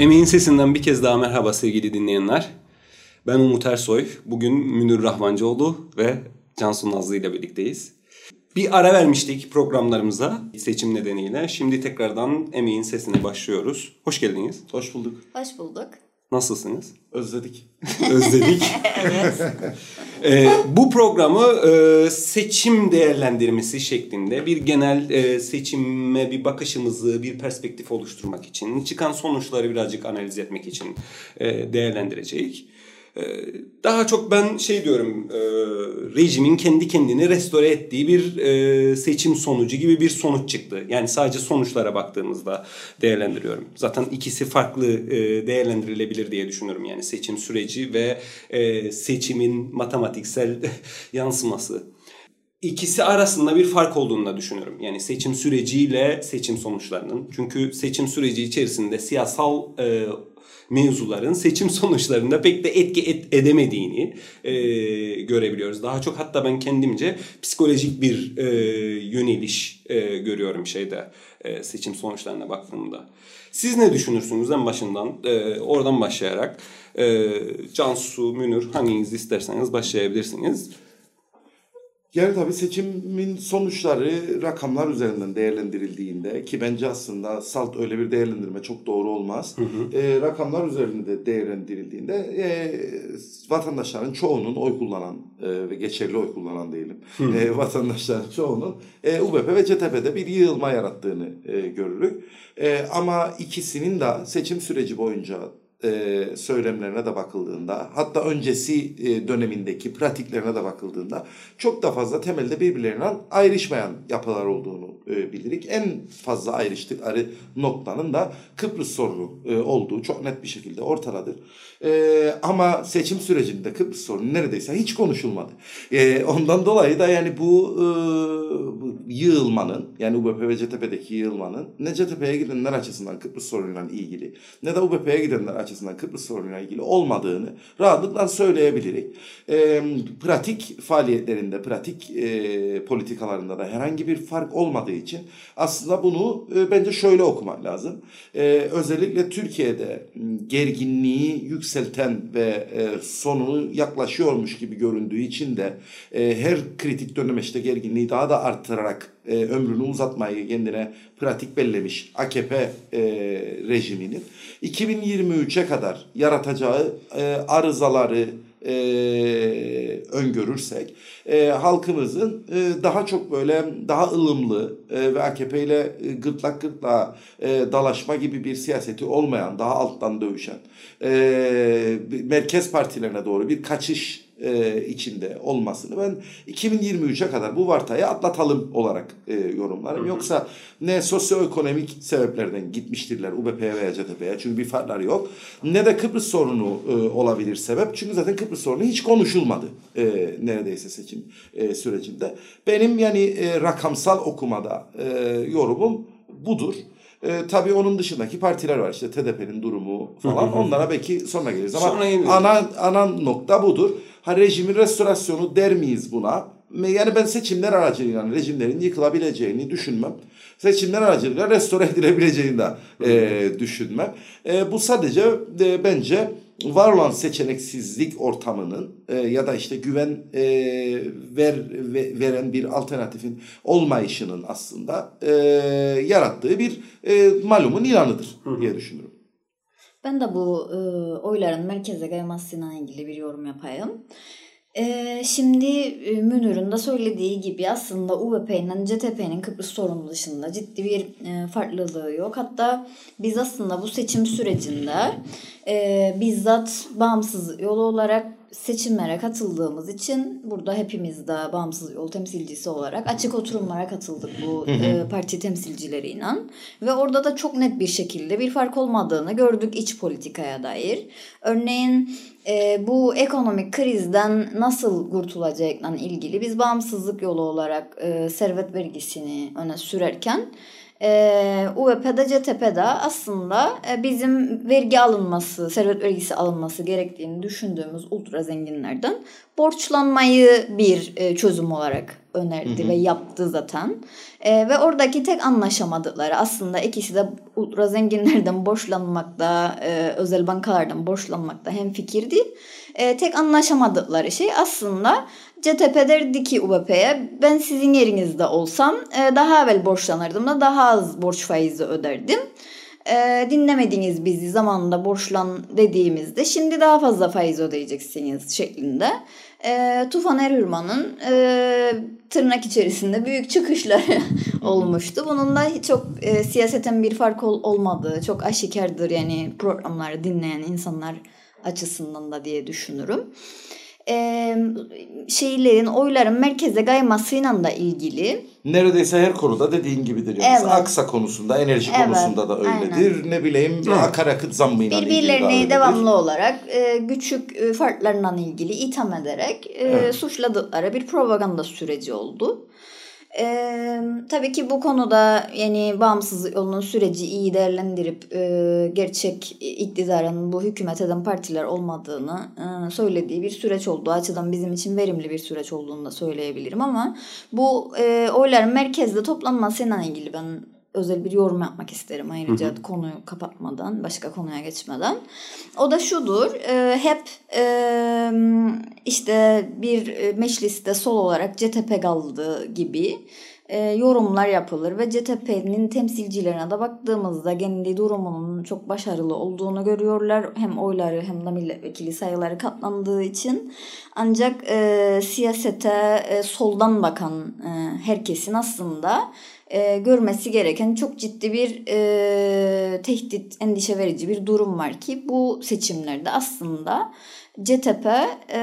Emeğin sesinden bir kez daha merhaba sevgili dinleyenler. Ben Umut Ersoy. Bugün Münir Rahmancıoğlu ve Cansu Nazlı ile birlikteyiz. Bir ara vermiştik programlarımıza seçim nedeniyle. Şimdi tekrardan Emeğin sesine başlıyoruz. Hoş geldiniz. Hoş bulduk. Hoş bulduk. Nasılsınız? Özledik. Özledik. Ee, bu programı e, seçim değerlendirmesi şeklinde bir genel e, seçime bir bakışımızı, bir perspektif oluşturmak için, çıkan sonuçları birazcık analiz etmek için e, değerlendirecek. E, daha çok ben şey diyorum, e, rejimin kendi kendini restore ettiği bir e, seçim sonucu gibi bir sonuç çıktı. Yani sadece sonuçlara baktığımızda değerlendiriyorum. Zaten ikisi farklı e, değerlendirilebilir diye düşünüyorum. Yani seçim süreci ve seçimin matematiksel yansıması. İkisi arasında bir fark olduğunu da düşünüyorum. Yani seçim süreciyle seçim sonuçlarının. Çünkü seçim süreci içerisinde siyasal e, mevzuların seçim sonuçlarında pek de etki et, edemediğini e, görebiliyoruz. Daha çok hatta ben kendimce psikolojik bir e, yöneliş e, görüyorum şeyde e, seçim sonuçlarına baktığımda. Siz ne düşünürsünüz en başından e, oradan başlayarak e, Cansu, Münir hanginiz isterseniz başlayabilirsiniz. Yani tabii seçimin sonuçları rakamlar üzerinden değerlendirildiğinde ki bence aslında salt öyle bir değerlendirme çok doğru olmaz. Hı hı. E, rakamlar üzerinde değerlendirildiğinde e, vatandaşların çoğunun oy kullanan e, ve geçerli oy kullanan diyelim e, vatandaşların çoğunun e, UBP ve CTP'de bir yığılma yarattığını e, görürük. E, ama ikisinin de seçim süreci boyunca e, söylemlerine de bakıldığında hatta öncesi e, dönemindeki pratiklerine de bakıldığında çok da fazla temelde birbirlerinden ayrışmayan yapılar olduğunu e, bilirik. En fazla ayrıştıkları noktanın da Kıbrıs sorunu e, olduğu çok net bir şekilde ortadadır. E, ama seçim sürecinde Kıbrıs sorunu neredeyse hiç konuşulmadı. E, ondan dolayı da yani bu, e, yığılmanın yani UBP ve CTP'deki yığılmanın ne CTP'ye gidenler açısından Kıbrıs sorunuyla ilgili ne de UBP'ye gidenler açısından Kıbrıs sorunuyla ilgili olmadığını rahatlıkla söyleyebiliriz. E, pratik faaliyetlerinde, pratik e, politikalarında da herhangi bir fark olmadığı için aslında bunu e, bence şöyle okumak lazım. E, özellikle Türkiye'de gerginliği yükselten ve e, sonunu yaklaşıyormuş gibi göründüğü için de e, her kritik döneme işte gerginliği daha da arttırarak e, ömrünü uzatmayı kendine pratik bellemiş AKP e, rejiminin 2023'e kadar yaratacağı e, arızaları, e, öngörürsek e, halkımızın e, daha çok böyle daha ılımlı e, ve AKP ile e, gırtlak gırtlağa e, dalaşma gibi bir siyaseti olmayan daha alttan dövüşen e, merkez partilerine doğru bir kaçış e, içinde olmasını ben 2023'e kadar bu vartayı atlatalım olarak e, yorumlarım. Hı hı. Yoksa ne sosyoekonomik sebeplerden gitmiştirler UBP'ye veya CTP'ye çünkü bir farkları yok. Ne de Kıbrıs sorunu e, olabilir sebep. Çünkü zaten Kıbrıs sorunu hiç konuşulmadı e, neredeyse seçim e, sürecinde. Benim yani e, rakamsal okumada e, yorumum budur. E, tabii onun dışındaki partiler var işte TDP'nin durumu falan onlara belki sonra geliriz ama sonra ana ana nokta budur. Ha rejimin restorasyonu der miyiz buna? Yani ben seçimler aracılığıyla rejimlerin yıkılabileceğini düşünmem. Seçimler aracılığıyla restore edilebileceğini de e, düşünmem. E, bu sadece e, bence var olan seçeneksizlik ortamının e, ya da işte güven e, ver ve, veren bir alternatifin olmayışının aslında e, yarattığı bir e, malumun ilanıdır diye düşünüyorum. Ben de bu e, oyların merkeze kaymasıyla ilgili bir yorum yapayım. E, şimdi Münir'in de söylediği gibi aslında UVP'nin CTP'nin Kıbrıs sorunu dışında ciddi bir e, farklılığı yok. Hatta biz aslında bu seçim sürecinde e, bizzat bağımsız yolu olarak seçimlere katıldığımız için burada hepimiz de bağımsız yol temsilcisi olarak açık oturumlara katıldık bu e, parti temsilcileriyle ve orada da çok net bir şekilde bir fark olmadığını gördük iç politikaya dair. Örneğin e, bu ekonomik krizden nasıl kurtulacakla ilgili biz bağımsızlık yolu olarak e, servet vergisini öne sürerken e, UVP'de CTP'de aslında e, bizim vergi alınması, servet vergisi alınması gerektiğini düşündüğümüz ultra zenginlerden borçlanmayı bir e, çözüm olarak önerdi ve yaptı zaten. E, ve oradaki tek anlaşamadıkları aslında ikisi de ultra zenginlerden borçlanmakta, e, özel bankalardan borçlanmakta hem fikirdi. E, tek anlaşamadıkları şey aslında CTP derdi ki UBP'ye ben sizin yerinizde olsam e, daha evvel borçlanırdım da daha az borç faizi öderdim e, dinlemediniz bizi zamanında borçlan dediğimizde şimdi daha fazla faiz ödeyeceksiniz şeklinde. E, Tufan Erhürman'ın e, tırnak içerisinde büyük çıkışları olmuştu. Bunun da çok e, siyaseten bir fark ol, olmadığı çok aşikardır yani programları dinleyen insanlar açısından da diye düşünürüm e, şeylerin oyların merkeze kaymasıyla da ilgili. Neredeyse her konuda dediğin gibidir. Yani. Evet. Aksa konusunda, enerji evet, konusunda da öyledir. Aynen. Ne bileyim Hı. akaryakıt zammıyla ilgili Birbirlerini devamlı olarak e, küçük e, farklarından ilgili itham ederek e, evet. suçladıkları bir propaganda süreci oldu. Ee, tabii ki bu konuda yani bağımsızlık yolunun süreci iyi değerlendirip e, gerçek iktidarın bu hükümet eden partiler olmadığını e, söylediği bir süreç olduğu açıdan bizim için verimli bir süreç olduğunu da söyleyebilirim ama bu e, oyların merkezde toplanmasıyla ilgili ben özel bir yorum yapmak isterim ayrıca hı hı. konuyu kapatmadan, başka konuya geçmeden. O da şudur, e, hep e, işte bir mecliste sol olarak CTP kaldığı gibi e, yorumlar yapılır ve CTP'nin temsilcilerine de baktığımızda kendi durumunun çok başarılı olduğunu görüyorlar. Hem oyları hem de milletvekili sayıları katlandığı için. Ancak e, siyasete e, soldan bakan e, herkesin aslında e, görmesi gereken çok ciddi bir e, tehdit, endişe verici bir durum var ki bu seçimlerde aslında CTP e,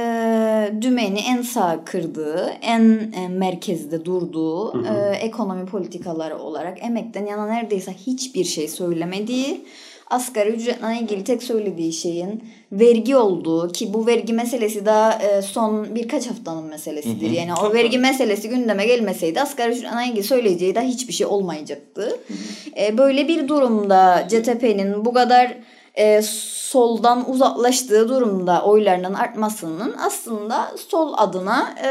dümeni en sağ kırdığı, en e, merkezde durduğu hı hı. E, ekonomi politikaları olarak emekten yana neredeyse hiçbir şey söylemediği asgari ücretle ilgili tek söylediği şeyin vergi olduğu ki bu vergi meselesi daha e, son birkaç haftanın meselesidir. Hı hı. Yani o vergi meselesi gündeme gelmeseydi asgari ücretle ilgili söyleyeceği de hiçbir şey olmayacaktı. Hı hı. E, böyle bir durumda CTP'nin bu kadar e, soldan uzaklaştığı durumda oylarının artmasının aslında sol adına e,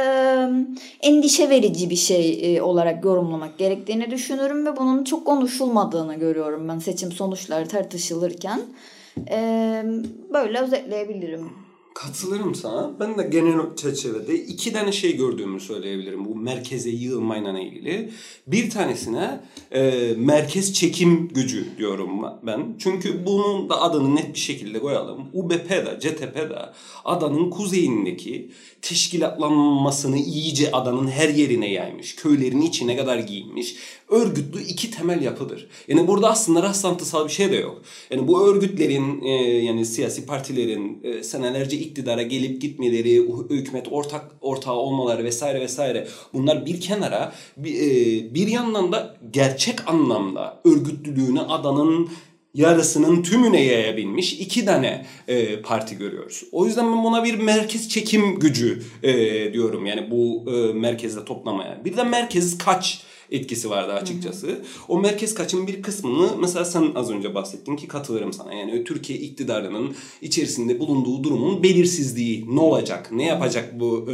endişe verici bir şey e, olarak yorumlamak gerektiğini düşünürüm ve bunun çok konuşulmadığını görüyorum ben seçim sonuçları tartışılırken. E, böyle özetleyebilirim. Katılırım sana. Ben de genel çerçevede iki tane şey gördüğümü söyleyebilirim bu merkeze yığılmayla ilgili. Bir tanesine e, merkez çekim gücü diyorum ben. Çünkü bunun da adını net bir şekilde koyalım. UBP'de, CTP'de adanın kuzeyindeki teşkilatlanmasını iyice adanın her yerine yaymış. Köylerin içine kadar giyinmiş örgütlü iki temel yapıdır. Yani burada aslında rastlantısal bir şey de yok. Yani bu örgütlerin e, yani siyasi partilerin e, senelerce iktidara gelip gitmeleri, hükümet ortak ortağı olmaları vesaire vesaire bunlar bir kenara bir, e, bir yandan da gerçek anlamda örgütlülüğünü adanın yarısının tümüne yayabilmiş iki tane e, parti görüyoruz. O yüzden ben buna bir merkez çekim gücü e, diyorum. Yani bu e, merkezde toplamaya. Bir de merkez kaç etkisi vardı açıkçası. Hı hı. O merkez kaçın bir kısmını mesela sen az önce bahsettin ki katılırım sana. Yani Türkiye iktidarının içerisinde bulunduğu durumun belirsizliği ne olacak? Ne yapacak bu?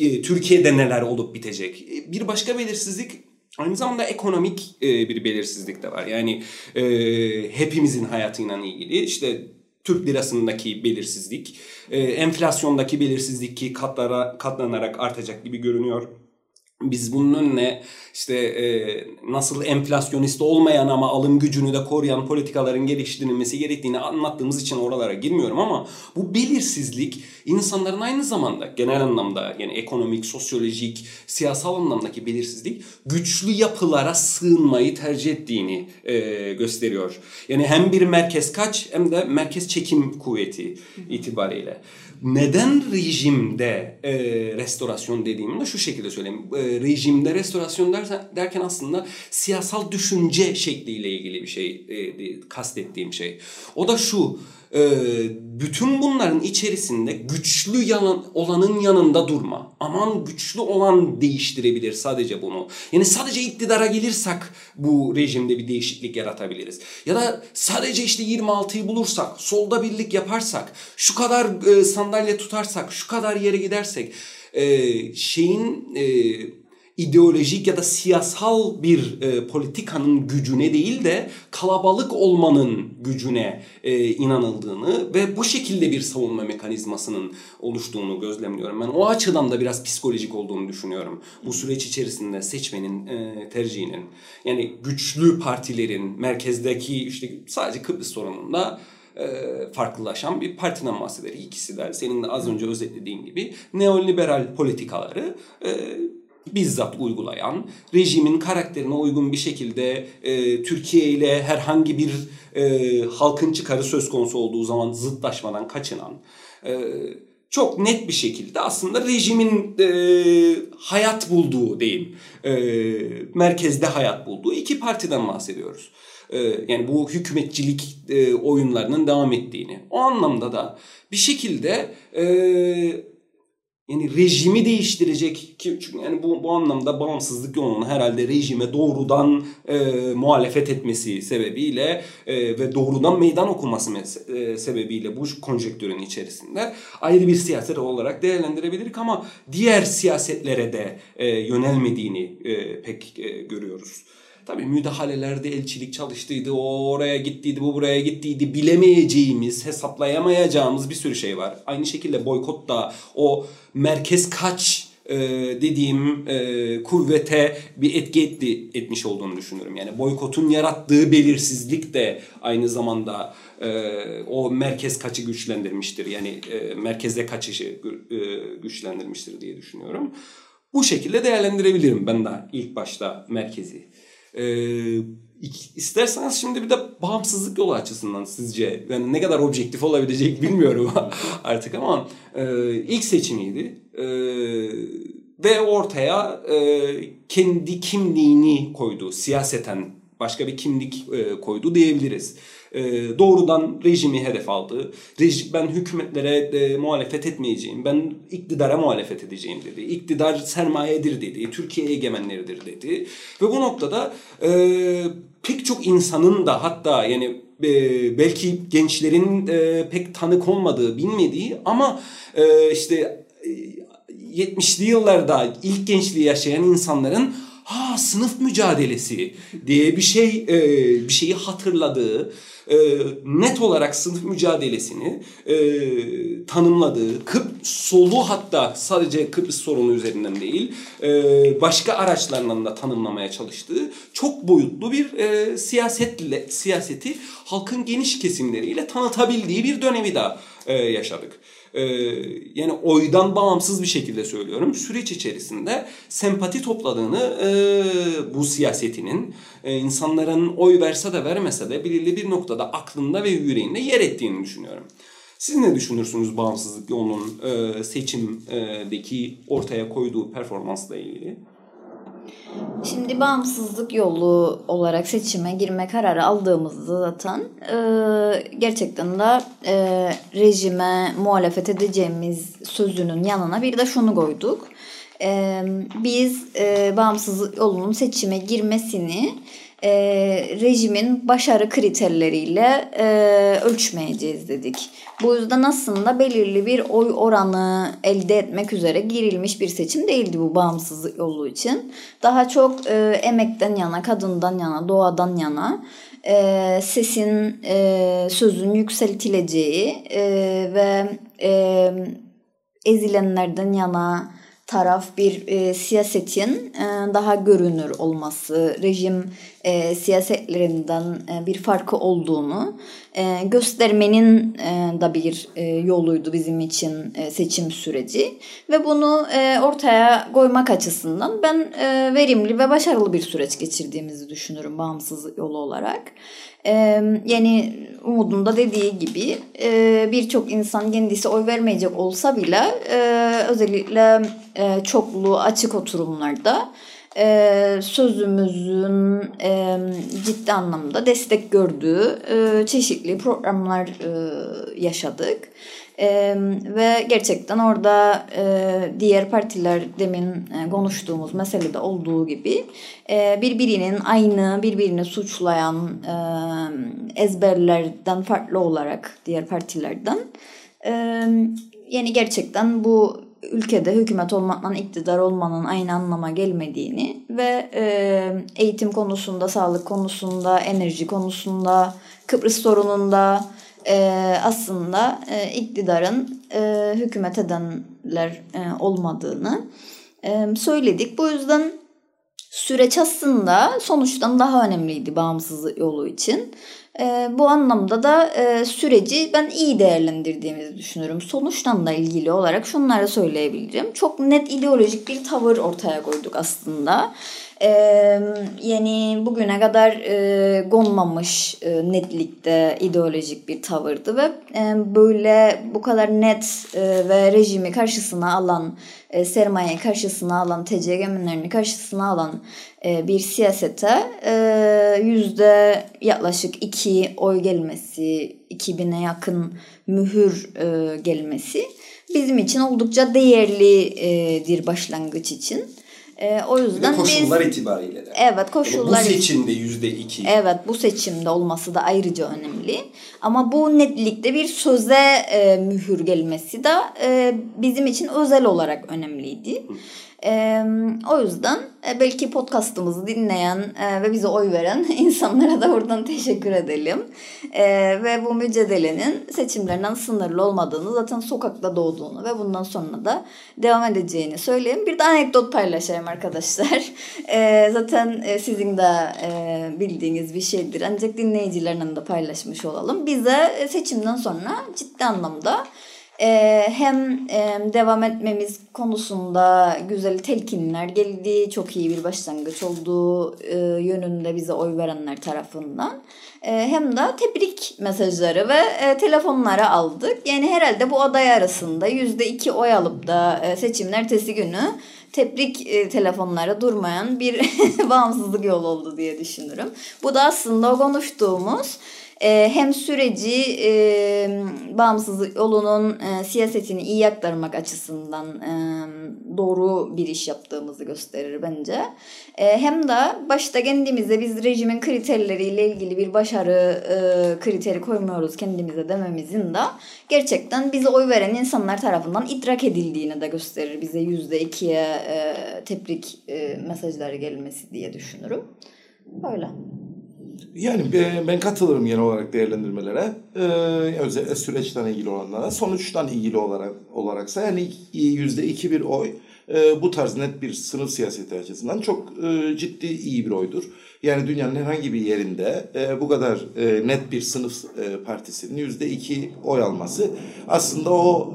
E, Türkiye'de neler olup bitecek? Bir başka belirsizlik Aynı zamanda ekonomik e, bir belirsizlik de var. Yani e, hepimizin hayatıyla ilgili işte Türk lirasındaki belirsizlik, e, enflasyondaki belirsizlik ki katlara, katlanarak artacak gibi görünüyor biz bunun önüne işte e, nasıl enflasyonist olmayan ama alım gücünü de koruyan politikaların geliştirilmesi gerektiğini anlattığımız için oralara girmiyorum ama bu belirsizlik insanların aynı zamanda genel anlamda yani ekonomik, sosyolojik, siyasal anlamdaki belirsizlik güçlü yapılara sığınmayı tercih ettiğini e, gösteriyor. Yani hem bir merkez kaç hem de merkez çekim kuvveti itibariyle neden rejimde e, restorasyon dediğimi de şu şekilde söyleyeyim. E, rejimde restorasyon dersen, derken aslında siyasal düşünce şekliyle ilgili bir şey e, kastettiğim şey. O da şu e, bütün bunların içerisinde güçlü yanan, olanın yanında durma. Aman güçlü olan değiştirebilir sadece bunu. Yani sadece iktidara gelirsek bu rejimde bir değişiklik yaratabiliriz. Ya da sadece işte 26'yı bulursak, solda birlik yaparsak, şu kadar e, sandalye tutarsak, şu kadar yere gidersek e, şeyin e, ideolojik ya da siyasal bir e, politikanın gücüne değil de kalabalık olmanın gücüne e, inanıldığını ve bu şekilde bir savunma mekanizmasının oluştuğunu gözlemliyorum. Ben o açıdan da biraz psikolojik olduğunu düşünüyorum. Bu süreç içerisinde seçmenin e, tercihinin yani güçlü partilerin merkezdeki işte sadece Kıbrıs sorununda e, farklılaşan bir partiden bahseder. İkisi de senin de az önce özetlediğin gibi neoliberal politikaları e, bizzat uygulayan, rejimin karakterine uygun bir şekilde e, Türkiye ile herhangi bir e, halkın çıkarı söz konusu olduğu zaman zıtlaşmadan kaçınan, e, çok net bir şekilde aslında rejimin e, hayat bulduğu diyeyim, e, merkezde hayat bulduğu iki partiden bahsediyoruz. E, yani bu hükümetçilik e, oyunlarının devam ettiğini. O anlamda da bir şekilde e, yani rejimi değiştirecek ki çünkü yani bu, bu anlamda bağımsızlık yolunun herhalde rejime doğrudan e, muhalefet etmesi sebebiyle e, ve doğrudan meydan okuması e, sebebiyle bu konjektürün içerisinde ayrı bir siyaset olarak değerlendirebiliriz ama diğer siyasetlere de e, yönelmediğini e, pek e, görüyoruz. Tabii müdahalelerde elçilik çalıştıydı, o oraya gittiydi, bu buraya gittiydi. Bilemeyeceğimiz, hesaplayamayacağımız bir sürü şey var. Aynı şekilde boykot da o merkez kaç e, dediğim e, kuvvete bir etki etti, etmiş olduğunu düşünüyorum. Yani boykotun yarattığı belirsizlik de aynı zamanda e, o merkez kaçı güçlendirmiştir. Yani e, merkeze kaçışı e, güçlendirmiştir diye düşünüyorum. Bu şekilde değerlendirebilirim ben de ilk başta merkezi. Ee, isterseniz şimdi bir de bağımsızlık yolu açısından sizce yani ne kadar objektif olabilecek bilmiyorum artık ama e, ilk seçimiydi. E, ve ortaya e, kendi kimliğini koydu. Siyaseten başka bir kimlik e, koydu diyebiliriz e, doğrudan rejimi hedef aldı. Rejim, ben hükümetlere e, muhalefet etmeyeceğim. Ben iktidara muhalefet edeceğim dedi. İktidar sermayedir dedi. Türkiye egemenleridir dedi. Ve bu noktada e, pek çok insanın da hatta yani e, belki gençlerin e, pek tanık olmadığı, bilmediği ama e, işte 70'li yıllarda ilk gençliği yaşayan insanların ha sınıf mücadelesi diye bir şey e, bir şeyi hatırladığı e, net olarak sınıf mücadelesini e, tanımladığı, Kıp solu hatta sadece Kıbrıs sorunu üzerinden değil, e, başka araçlarından da tanımlamaya çalıştığı çok boyutlu bir e, siyasetle siyaseti halkın geniş kesimleriyle tanıtabildiği bir dönemi daha e, yaşadık e, yani oydan bağımsız bir şekilde söylüyorum. Süreç içerisinde sempati topladığını e, bu siyasetinin e, insanların oy verse de vermese de belirli bir noktada aklında ve yüreğinde yer ettiğini düşünüyorum. Siz ne düşünürsünüz bağımsızlık yolunun e, seçimdeki ortaya koyduğu performansla ilgili? Şimdi bağımsızlık yolu olarak seçime girme kararı aldığımızda zaten e, gerçekten de e, rejime muhalefet edeceğimiz sözünün yanına bir de şunu koyduk. E, biz e, bağımsızlık yolunun seçime girmesini e, rejimin başarı kriterleriyle e, ölçmeyeceğiz dedik. Bu yüzden aslında belirli bir oy oranı elde etmek üzere girilmiş bir seçim değildi bu bağımsızlık yolu için. Daha çok e, emekten yana, kadından yana, doğadan yana e, sesin, e, sözün yükseltileceği e, ve e, ezilenlerden yana taraf bir e, siyasetin e, daha görünür olması, rejim e, siyasetlerinden e, bir farkı olduğunu e, göstermenin e, da bir e, yoluydu bizim için e, seçim süreci ve bunu e, ortaya koymak açısından ben e, verimli ve başarılı bir süreç geçirdiğimizi düşünürüm bağımsız yolu olarak. E, yani Umut'un da dediği gibi e, birçok insan kendisi oy vermeyecek olsa bile e, özellikle e, çoklu açık oturumlarda e, sözümüzün e, ciddi anlamda destek gördüğü e, çeşitli programlar e, yaşadık. E, ve gerçekten orada e, diğer partiler demin e, konuştuğumuz meselede olduğu gibi e, birbirinin aynı birbirini suçlayan e, ezberlerden farklı olarak diğer partilerden e, yani gerçekten bu ülkede hükümet olmakla iktidar olmanın aynı anlama gelmediğini ve e, eğitim konusunda, sağlık konusunda, enerji konusunda, Kıbrıs sorununda e, aslında e, iktidarın e, hükümet edenler e, olmadığını e, söyledik. Bu yüzden süreç aslında sonuçtan daha önemliydi bağımsızlık yolu için. E, bu anlamda da e, süreci ben iyi değerlendirdiğimizi düşünüyorum. Sonuçtan da ilgili olarak şunları söyleyebilirim. Çok net ideolojik bir tavır ortaya koyduk aslında. E, yani bugüne kadar e, konmamış e, netlikte ideolojik bir tavırdı ve e, böyle bu kadar net e, ve rejimi karşısına alan, e, sermaye karşısına alan, TCGM'lerini karşısına alan e, bir siyasete e, yüzde yaklaşık iki oy gelmesi, 2000'e yakın mühür e, gelmesi bizim için oldukça değerlidir başlangıç için. E, o yüzden koşullar biz, itibariyle de. Evet koşullar Yani bu seçimde yüzde iki. Evet bu seçimde olması da ayrıca önemli. Ama bu netlikte bir söze e, mühür gelmesi de e, bizim için özel olarak önemliydi. E, o yüzden e, belki podcastımızı dinleyen e, ve bize oy veren insanlara da buradan teşekkür edelim. E, ve bu mücadelenin seçimlerden sınırlı olmadığını, zaten sokakta doğduğunu ve bundan sonra da devam edeceğini söyleyeyim. Bir de anekdot paylaşayım arkadaşlar. E, zaten e, sizin de e, bildiğiniz bir şeydir. Ancak dinleyicilerinin de paylaşmış olalım. Bize e, seçimden sonra ciddi anlamda ee, hem e, devam etmemiz konusunda güzel telkinler geldi. Çok iyi bir başlangıç olduğu e, yönünde bize oy verenler tarafından. E, hem de tebrik mesajları ve e, telefonları aldık. Yani herhalde bu aday arasında %2 oy alıp da e, seçimin ertesi günü tebrik e, telefonlara durmayan bir bağımsızlık yolu oldu diye düşünürüm. Bu da aslında o konuştuğumuz hem süreci e, bağımsızlık yolunun e, siyasetini iyi aktarmak açısından e, doğru bir iş yaptığımızı gösterir bence. Hem de başta kendimize biz rejimin kriterleriyle ilgili bir başarı kriteri koymuyoruz kendimize dememizin de gerçekten bize oy veren insanlar tarafından idrak edildiğini de gösterir bize yüzde ikiye e, tebrik mesajları gelmesi diye düşünürüm. Böyle. Yani ben katılırım genel olarak değerlendirmelere. Ee, özellikle süreçten ilgili olanlara. Sonuçtan ilgili olarak olaraksa yani yüzde iki bir oy e, bu tarz net bir sınıf siyaseti açısından çok e, ciddi iyi bir oydur. Yani dünyanın herhangi bir yerinde e, bu kadar net bir sınıf partisinin yüzde iki oy alması aslında o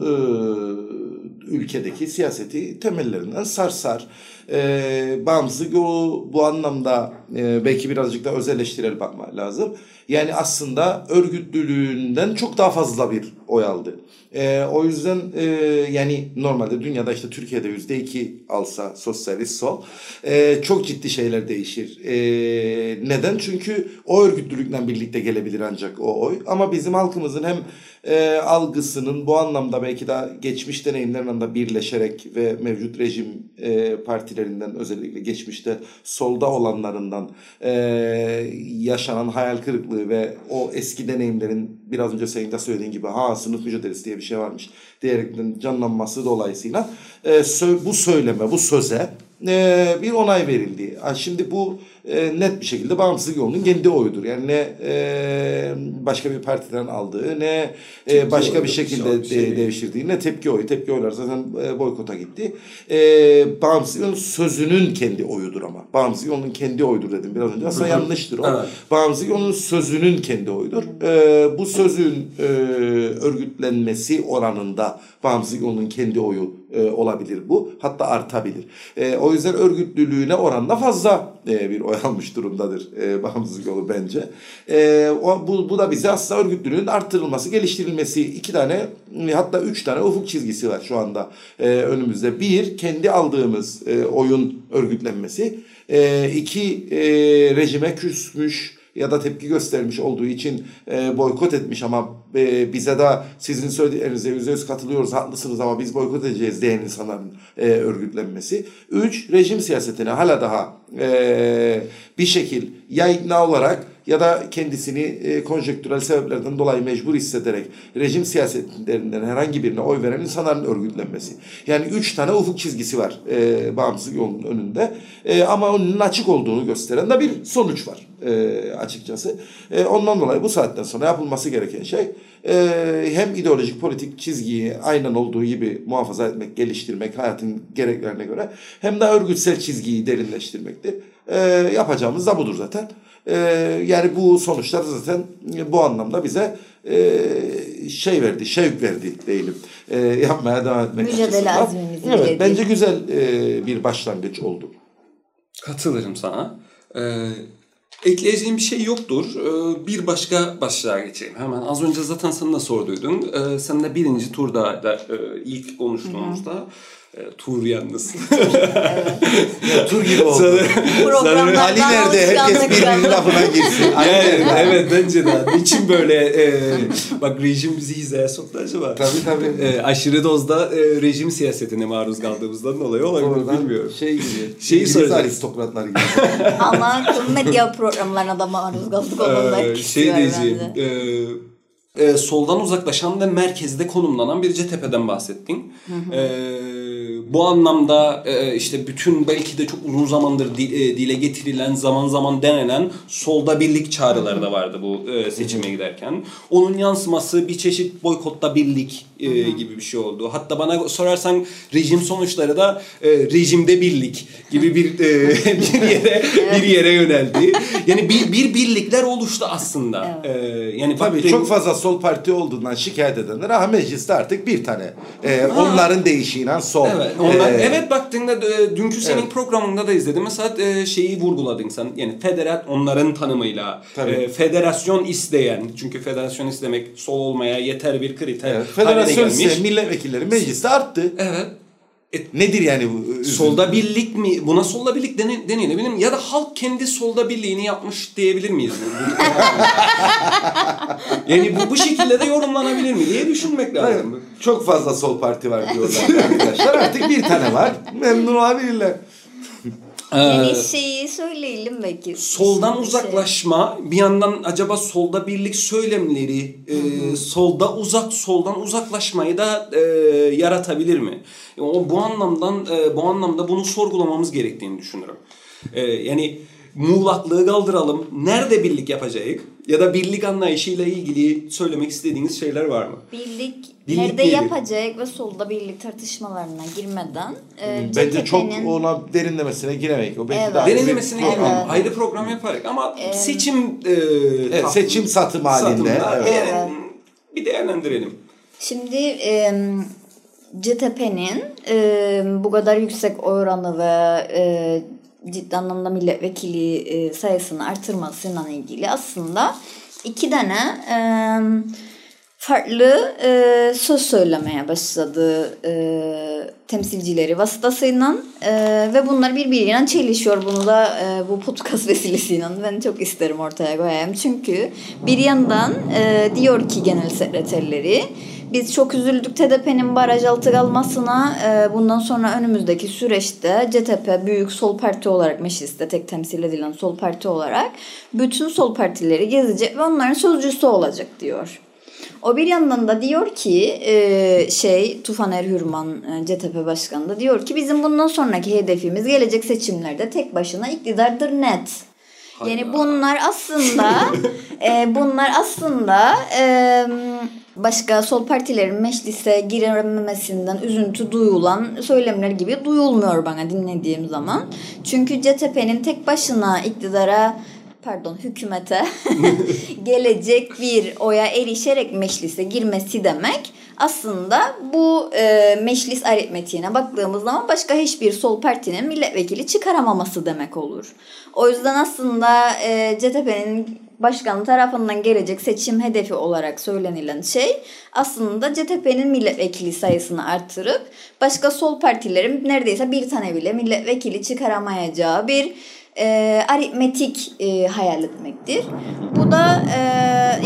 ülkedeki siyaseti temellerinden sarsar. E, bağımsızlık yolu bu anlamda e, belki birazcık da özelleştirel bakmak lazım. Yani aslında örgütlülüğünden çok daha fazla bir oy aldı. E, o yüzden e, yani normalde dünyada işte Türkiye'de yüzde iki alsa sosyalist sol e, çok ciddi şeyler değişir. E, neden? Çünkü o örgütlülükle birlikte gelebilir ancak o oy. Ama bizim halkımızın hem e, algısının bu anlamda belki de geçmiş deneyimlerle de birleşerek ve mevcut rejim e, partilerinden özellikle geçmişte solda olanlarından e, yaşanan hayal kırıklığı ve o eski deneyimlerin biraz önce senin de söylediğin gibi ha sınıf mücadelesi diye bir şey varmış diyerekten canlanması dolayısıyla e, sö- bu söyleme, bu söze e, bir onay verildi. Şimdi bu e, net bir şekilde bağımsızlık yolunun kendi oyudur. Yani ne e, başka bir partiden aldığı ne e, başka bir şekilde şey de, devşirdiği ne tepki oyu. Tepki oylar zaten e, boykota gitti. E, bağımsızlık yolun sözünün kendi oyudur ama. Bağımsızlık yolunun kendi oyudur dedim biraz önce. Aslında yanlıştır o. Evet. Bağımsızlık yolunun sözünün kendi oyudur. E, bu sözün e, örgütlenmesi oranında bağımsızlık yolunun kendi oyu e, olabilir bu. Hatta artabilir. E, o yüzden örgütlülüğüne oranla fazla e, bir oy almış durumdadır e, bağımsızlık yolu bence. E, o, bu, bu da bize aslında örgütlülüğün arttırılması, geliştirilmesi iki tane hatta üç tane ufuk çizgisi var şu anda e, önümüzde. Bir, kendi aldığımız e, oyun örgütlenmesi. E, iki, e, rejime küsmüş ya da tepki göstermiş olduğu için e, boykot etmiş ama e, bize de sizin söylediklerinize yüzde yüz katılıyoruz haklısınız ama biz boykot edeceğiz diyen insanların e, örgütlenmesi. Üç, rejim siyasetine hala daha e, bir şekil ya ikna olarak ya da kendisini e, konjektürel sebeplerden dolayı mecbur hissederek rejim siyasetlerinden herhangi birine oy veren insanların örgütlenmesi. Yani üç tane ufuk çizgisi var e, bağımsız yolun önünde. E, ama onun açık olduğunu gösteren de bir sonuç var e, açıkçası. E, ondan dolayı bu saatten sonra yapılması gereken şey e, hem ideolojik politik çizgiyi aynen olduğu gibi muhafaza etmek, geliştirmek hayatın gereklerine göre hem de örgütsel çizgiyi derinleştirmektir. E, yapacağımız da budur zaten. E, yani bu sonuçlar zaten bu anlamda bize e, şey verdi, şevk verdi diyelim. E, yapmaya devam etmek Mücadele azmimizi Evet, verdi. bence güzel e, bir başlangıç oldu. Katılırım sana. Ee, ekleyeceğim bir şey yoktur. Ee, bir başka başlığa geçelim. Hemen az önce zaten sana da sorduydun. Ee, sen de birinci turda da e, ilk konuştuğumuzda e, tur yalnız. Tur gibi oldu. Programlardan Ali nerede? Herkes birbirinin lafına girsin. Ali Yani, evet bence de. Niçin böyle e, bak rejim bizi hizaya soktu acaba? Tabii tabii. E, aşırı dozda e, rejim siyasetine maruz kaldığımızdan dolayı olabilir Oradan bilmiyorum. Şey gibi. Şeyi İngiliz soracağım. aristokratlar gibi. Ama tüm medya programlarına da maruz kaldık. Ee, şey diyeceğim. bence. e, e, soldan uzaklaşan ve merkezde konumlanan bir CTP'den bahsettin. E, bu anlamda e, işte bütün belki de çok uzun zamandır di- e, dile getirilen zaman zaman denenen solda birlik çağrıları da vardı bu e, seçime giderken. Onun yansıması bir çeşit boykotta birlik e, gibi bir şey oldu. Hatta bana sorarsan rejim sonuçları da e, rejimde birlik gibi bir e, bir yere bir yere yöneldi. Yani bir, bir birlikler oluştu aslında. E, yani Tabii çok fazla sol parti olduğundan şikayet edenler ha mecliste artık bir tane. Ee, onların değişiğiyle sol. Evet, onlar, Ee, evet baktığında e, dünkü senin Evet. programında da izledim. Mesela e, şeyi vurguladın sen. Yani federat onların tanımıyla Tabii. e, federasyon isteyen çünkü federasyon istemek sol olmaya yeter bir kriter Evet, federasyon ise milletvekilleri mecliste arttı. Evet. Nedir yani bu? üzüm? Solda birlik mi? Buna solda birlik dene, deneyebilir? Ya da halk kendi solda birliğini yapmış diyebilir miyiz? yani bu, bu şekilde de yorumlanabilir mi diye düşünmek lazım. Çok fazla sol parti var diyorlar arkadaşlar. Artık bir tane var. Memnun olabilirler. Yani Ee, şeyi söyleyelim belki. soldan şey. uzaklaşma bir yandan acaba solda birlik söylemleri e, solda uzak soldan uzaklaşmayı da e, yaratabilir mi? O bu anlamdan e, bu anlamda bunu sorgulamamız gerektiğini düşünüyorum. E, yani muğlaklığı kaldıralım. Nerede birlik yapacağız? Ya da birlik anlayışıyla ilgili söylemek istediğiniz şeyler var mı? Birlik, Birlik nerede diyelim. yapacak ve solda birlik tartışmalarına girmeden e, Bence çok ona derinlemesine giremeyiz. O belki Evet. daha ayrı bir Derinlemesine program. Evet. Ayrı program yaparız ama seçim e, Evet, seçim satım halinde. satımda, Evet. e, bir değerlendirelim. Şimdi e, CTP'nin e, bu kadar yüksek oranı ve e, ciddi anlamda milletvekili e, sayısını artırmasıyla ilgili aslında iki tane e, farklı e, söz söylemeye başladı temsilcileri vasıtasıyla ve bunlar birbiriyle çelişiyor. Bunu da bu podcast vesilesiyle ben çok isterim ortaya koyayım. Çünkü bir yandan diyor ki genel sekreterleri biz çok üzüldük TDP'nin baraj altı kalmasına. E, bundan sonra önümüzdeki süreçte CTP büyük sol parti olarak mecliste tek temsil edilen sol parti olarak bütün sol partileri gezecek ve onların sözcüsü olacak diyor. O bir yandan da diyor ki e, şey Tufan Erhürman e, CTP Başkanı da diyor ki bizim bundan sonraki hedefimiz gelecek seçimlerde tek başına iktidardır net. Yani bunlar aslında e, bunlar aslında e, başka sol partilerin meclise girememesinden üzüntü duyulan söylemler gibi duyulmuyor bana dinlediğim zaman. Çünkü CTP'nin tek başına iktidara pardon hükümete gelecek bir oya erişerek meclise girmesi demek aslında bu e, meclis aritmetiğine baktığımız zaman başka hiçbir sol partinin milletvekili çıkaramaması demek olur. O yüzden aslında e, CTP'nin başkanı tarafından gelecek seçim hedefi olarak söylenilen şey aslında CTP'nin milletvekili sayısını artırıp başka sol partilerin neredeyse bir tane bile milletvekili çıkaramayacağı bir e, aritmetik e, hayal etmektir. Bu da e,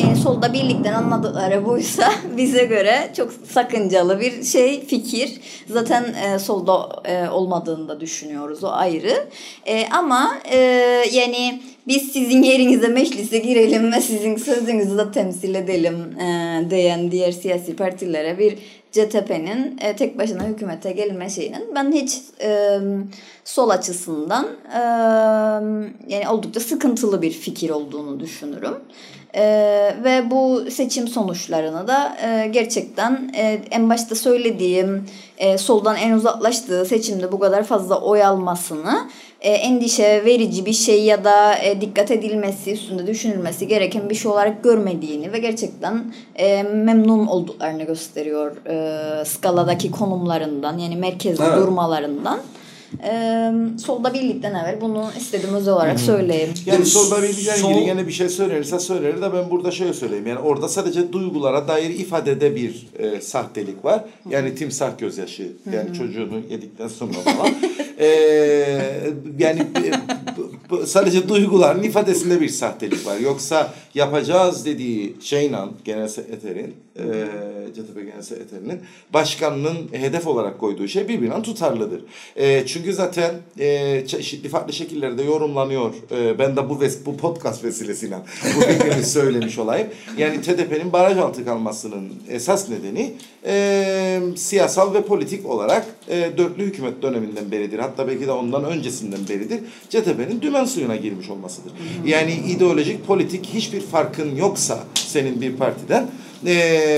yani solda birlikten anladıkları buysa bize göre çok sakıncalı bir şey fikir. Zaten e, solda e, olmadığını da düşünüyoruz o ayrı. E, ama e, yani biz sizin yerinize meclise girelim ve sizin sözünüzü de temsil edelim e, diyen diğer siyasi partilere bir CTP'nin e, tek başına hükümete gelme şeyinin ben hiç e, sol açısından e, yani oldukça sıkıntılı bir fikir olduğunu düşünürüm. E, ve bu seçim sonuçlarını da e, gerçekten e, en başta söylediğim e, soldan en uzaklaştığı seçimde bu kadar fazla oy almasını e, endişe verici bir şey ya da e, dikkat edilmesi, üstünde düşünülmesi gereken bir şey olarak görmediğini ve gerçekten e, memnun olduklarını gösteriyor e, skaladaki konumlarından yani merkezde Evet. durmalarından. E, solda birlikten evvel bunu istedim özel olarak söyleyeyim. Yani solda bilgiyle sol- ilgili gene bir şey söylenirse söylenir de ben burada şöyle söyleyeyim. Yani orada sadece duygulara dair ifadede bir e, sahtelik var. Yani timsah gözyaşı. Yani çocuğunu yedikten sonra falan. e, yani bu- sadece duyguların ifadesinde bir sahtelik var. Yoksa yapacağız dediği şeyle genel sekreterin e, CTP Genel Sekreterinin başkanının hedef olarak koyduğu şey birbirinden tutarlıdır. E, çünkü zaten e, çeşitli farklı şekillerde yorumlanıyor. E, ben de bu ves- bu podcast vesilesiyle bu fikrimi söylemiş olayım. Yani TDP'nin baraj altı kalmasının esas nedeni e, siyasal ve politik olarak e, dörtlü hükümet döneminden beridir. Hatta belki de ondan öncesinden beridir. CTP'nin dümen suyuna girmiş olmasıdır. Yani ideolojik, politik hiçbir farkın yoksa senin bir partiden e,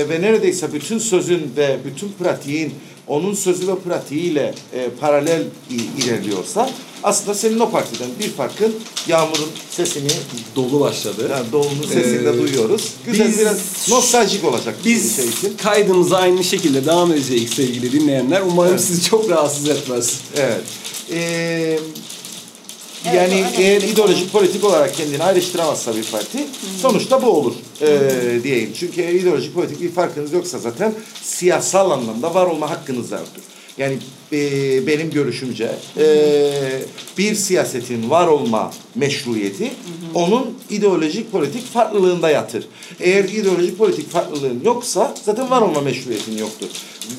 ve neredeyse bütün sözün ve bütün pratiğin onun sözü ve pratiğiyle e, paralel ilerliyorsa aslında senin o partiden bir farkın Yağmur'un sesini Dolu başladı. yani Doğu'nun sesini de Ee, duyuyoruz. Güzel biz- biraz nostaljik olacak Biz şey için. kaydımıza aynı şekilde devam edeceğiz sevgili dinleyenler. Umarım Evet. sizi çok rahatsız etmez. Evet. Ee, yani eğer ideolojik politik olarak kendini ayrıştıramazsa bir parti sonuçta bu olur ee, diyeyim. Çünkü eğer ideolojik politik bir farkınız yoksa zaten siyasal anlamda var olma hakkınız da yoktur. Yani e, benim görüşümce e, bir siyasetin var olma meşruiyeti onun ideolojik politik farklılığında yatır. Eğer ideolojik politik farklılığın yoksa zaten var olma meşruiyetin yoktur.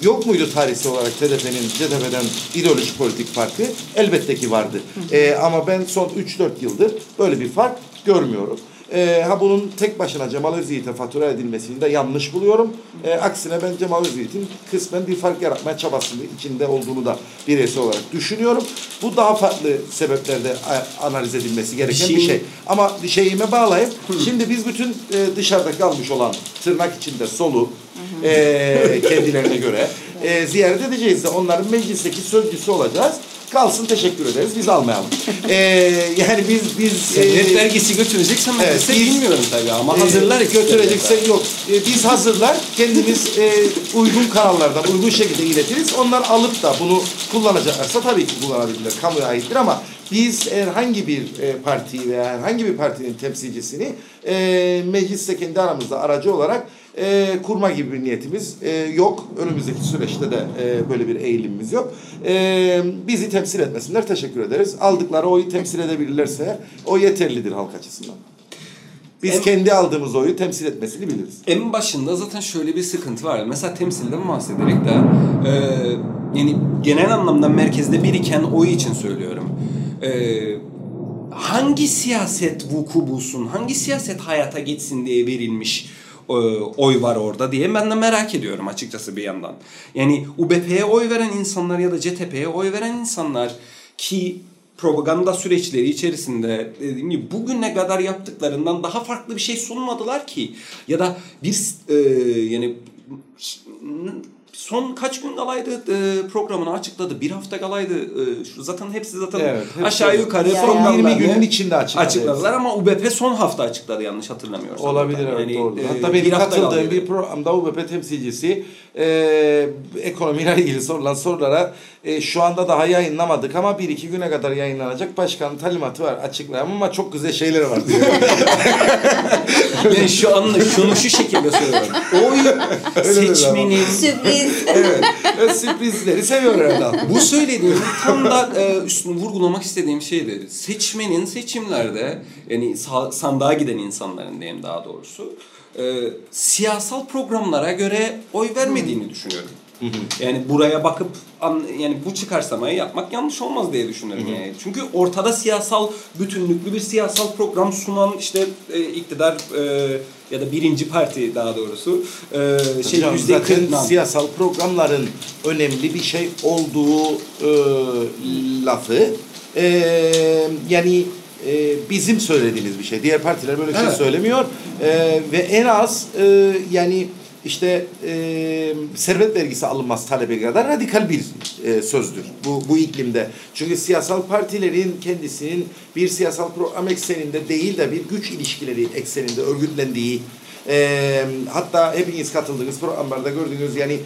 Yok muydu tarihsel olarak TDP'nin CDP'den ideolojik politik farkı? Elbette ki vardı. E, ama ben son 3-4 yıldır böyle bir fark görmüyorum. E, ha bunun tek başına Cemal Özyiğit'e fatura edilmesini de yanlış buluyorum. E, aksine ben Cemal Özyiğit'in kısmen bir fark yaratmaya çabasının içinde olduğunu da bireysel olarak düşünüyorum. Bu daha farklı sebeplerde a- analiz edilmesi gereken bir Şimdi- şey. Ama şeyime bağlayıp şimdi biz bütün e, dışarıda kalmış olan tırnak içinde solu e, kendilerine göre e, ziyaret edeceğiz de onların meclisteki sözcüsü olacağız. Kalsın teşekkür ederiz biz almayalım. E, yani biz biz e, vergisi götüreceksen ben Evet, biz- bilmiyorum tabii ama e, hazırlar götürecekse yok. E, biz hazırlar kendimiz e, uygun kanallardan uygun şekilde iletiriz. Onlar alıp da bunu kullanacaklarsa tabii ki kullanabilirler. Kamuya aittir ama biz herhangi bir e, partiyi veya herhangi bir partinin temsilcisini e, mecliste kendi aramızda aracı olarak e, kurma gibi bir niyetimiz e, yok. Önümüzdeki süreçte de e, böyle bir eğilimimiz yok. E, bizi temsil etmesinler. Teşekkür ederiz. Aldıkları oyu temsil edebilirlerse o yeterlidir halk açısından. Biz En- kendi aldığımız oyu temsil etmesini biliriz. En başında zaten şöyle bir sıkıntı var. Mesela temsilden bahsederek de e, yani genel anlamda merkezde biriken oy için söylüyorum. E, hangi siyaset vuku bulsun, hangi siyaset hayata geçsin diye verilmiş oy var orada diye ben de merak ediyorum açıkçası bir yandan. Yani UBP'ye oy veren insanlar ya da CTP'ye oy veren insanlar ki propaganda süreçleri içerisinde dediğim gibi bugüne kadar yaptıklarından daha farklı bir şey sunmadılar ki ya da bir e, yani son kaç gün kalaydı e, programını açıkladı. Bir hafta kalaydı. E, şu zaten hepsi zaten Evet, hepsi aşağı yukarı Ya, programlarını 20 günün içinde açıkladı açıkladılar ama UBP son hafta açıkladı yanlış hatırlamıyorsam. Olabilir evet Yani, doğru. e, Hatta benim bir hafta katıldığım bir programda UBP temsilcisi e, ekonomiyle ilgili sorulan sorulara e, şu anda daha yayınlamadık ama bir iki güne kadar yayınlanacak başkanın talimatı var açıklayamam ama çok güzel şeyler var diyor. Yani şu an şunu şu şekilde söylüyorum. Oy seçmenin Sürpriz evet. Sürprizleri seviyor herhalde. Bu söylediğim tam da e, üstünü vurgulamak istediğim şeydi. Seçmenin seçimlerde yani sa- sandığa giden insanların diyeyim daha doğrusu e, siyasal programlara göre oy vermediğini düşünüyorum. Yani buraya bakıp an, yani bu çıkarsamayı yapmak yanlış olmaz diye düşünüyorum yani. Çünkü ortada siyasal bütünlüklü bir siyasal program sunan işte e, iktidar e, ya da birinci parti daha doğrusu e, şey Hocam yüzde siyasal programların önemli bir şey olduğu e, lafı e, yani e, bizim söylediğimiz bir şey. Diğer partiler böyle bir şey Evet. söylemiyor E, ve en az e, yani işte e, servet vergisi alınmaz talebi kadar radikal bir e, sözdür bu, bu iklimde. Çünkü siyasal partilerin kendisinin bir siyasal program ekseninde değil de bir güç ilişkileri ekseninde örgütlendiği e, hatta hepiniz katıldığınız programlarda gördüğünüz yani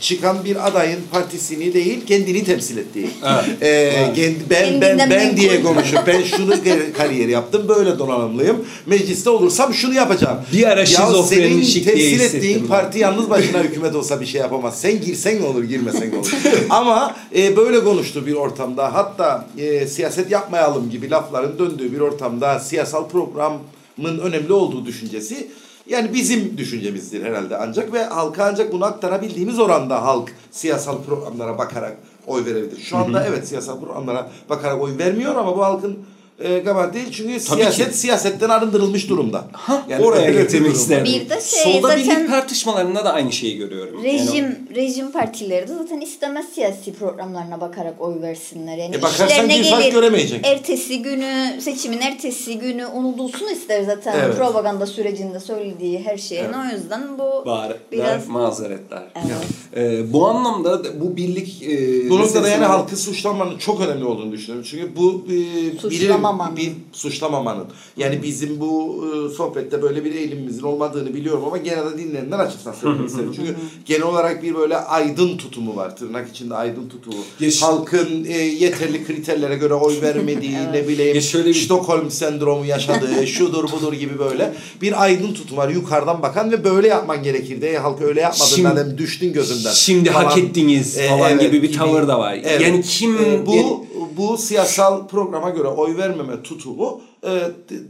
çıkan bir adayın partisini değil kendini temsil ettiği. Evet. E, Evet. kendi- ben ben Kendinden ben diye konuşup ben şunu kariyer yaptım böyle donanımlıyım. Mecliste olursam şunu yapacağım. Bir ara Ya şizofrenişik senin diye temsil ettiğin ben. parti yalnız başına hükümet olsa bir şey yapamaz. Sen girsen ne olur girmesen ne olur. Ama e, böyle konuştu bir ortamda hatta e, siyaset yapmayalım gibi lafların döndüğü bir ortamda siyasal programın önemli olduğu düşüncesi yani bizim düşüncemizdir herhalde ancak ve halka ancak bunu aktarabildiğimiz oranda halk siyasal programlara bakarak oy verebilir. Şu anda evet siyasal programlara bakarak oy vermiyor ama bu halkın e, kabahati değil çünkü Tabii siyaset ki. siyasetten arındırılmış durumda. Yani Oraya getirmek isterim. Bir de şey, Solda zaten- birlik tartışmalarında da aynı şeyi görüyorum. Yani Rejim rejim partileri de zaten istemez siyasi programlarına bakarak oy versinler. Yani E bakarsan bir fark göremeyecek. Ertesi günü seçimin ertesi günü unutulsun ister zaten Evet. propaganda sürecinde söylediği her şeyin. O yüzden bu Bağır, biraz mazeretler. Evet. Ee, bu anlamda da bu birlik... E, Bu noktada yani halkı suçlamanın çok önemli olduğunu düşünüyorum. Çünkü bu e, biri- Suçlamamanın. bir suçlamamanın. Yani bizim bu e, sohbette böyle bir eğilimimizin olmadığını biliyorum ama gene de dinleyenler açısından söylemek isterim. Çünkü genel olarak bir böyle aydın tutumu var. Tırnak içinde aydın tutumu. Geç- Halkın e, yeterli kriterlere göre oy vermediği, ne bileyim Ya şöyle bir- Stockholm sendromu yaşadığı, şudur budur gibi böyle bir aydın tutum var yukarıdan bakan ve böyle yapman gerekirdi. E, halk öyle yapmadığından Şimdi- hem düştün gözünden. Şimdi hak falan. ettiniz E, falan evet, gibi bir tavır da var. Evet. Yani kim... E, bu bu siyasal programa göre oy vermeme tutumu e,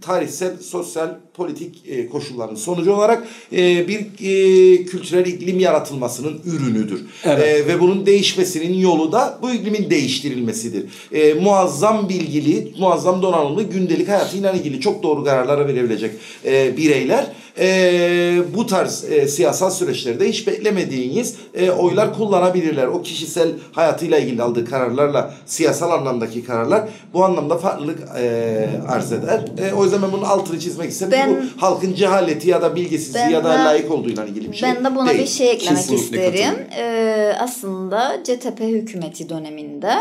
tarihsel, sosyal, politik e, koşulların sonucu olarak e, bir e, kültürel iklim yaratılmasının ürünüdür. Evet. E, ve bunun değişmesinin yolu da bu iklimin değiştirilmesidir. E, muazzam bilgili, muazzam donanımlı gündelik hayatıyla ilgili çok doğru kararlara verebilecek e, bireyler e, bu tarz e, siyasal süreçlerde hiç beklemediğiniz e, oylar kullanabilirler. O kişisel hayatıyla ilgili aldığı kararlarla siyasal anlamdaki kararlar bu anlamda farklılık e, arz eder. E, o yüzden ben bunun altını çizmek istedim. Ben- bu halkın cehaleti ya da bilgisizliği ya da de- layık olduğuyla ilgili bir şey Ben de buna değil. bir şey eklemek Kesinlikle isterim. Ee, aslında CTP hükümeti döneminde